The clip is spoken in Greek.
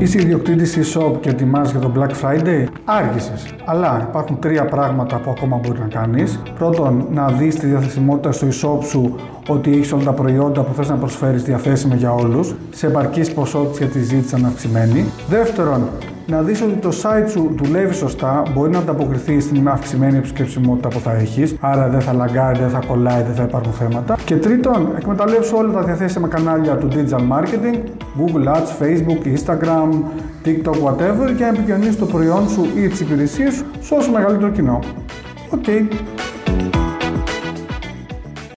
Είσαι ιδιοκτήτης e-shop και ετοιμάζεις για το Black Friday; Άργησες. Αλλά υπάρχουν τρία πράγματα που ακόμα μπορεί να κάνεις. Πρώτον, να δεις τη διαθεσιμότητα στο e-shop σου ότι έχεις όλα τα προϊόντα που θες να προσφέρεις διαθέσιμα για όλους, σε επαρκή ποσότητα γιατί ζήτηση αυξημένη. Δεύτερον, να δεις ότι το site σου δουλεύει σωστά, μπορεί να ανταποκριθεί στην αυξημένη επισκεψιμότητα που θα έχεις, άρα δεν θα λαγκάρει, δεν θα κολλάει, δεν θα υπάρχουν θέματα. Και τρίτον, εκμεταλλεύσου όλα τα διαθέσιμα κανάλια του digital marketing, Google Ads, Facebook, Instagram, TikTok, whatever, για να επικοινωνήσει το προϊόν σου ή τις υπηρεσίες σου σε όσο μεγαλύτερο κοινό. ΟΚ. Okay.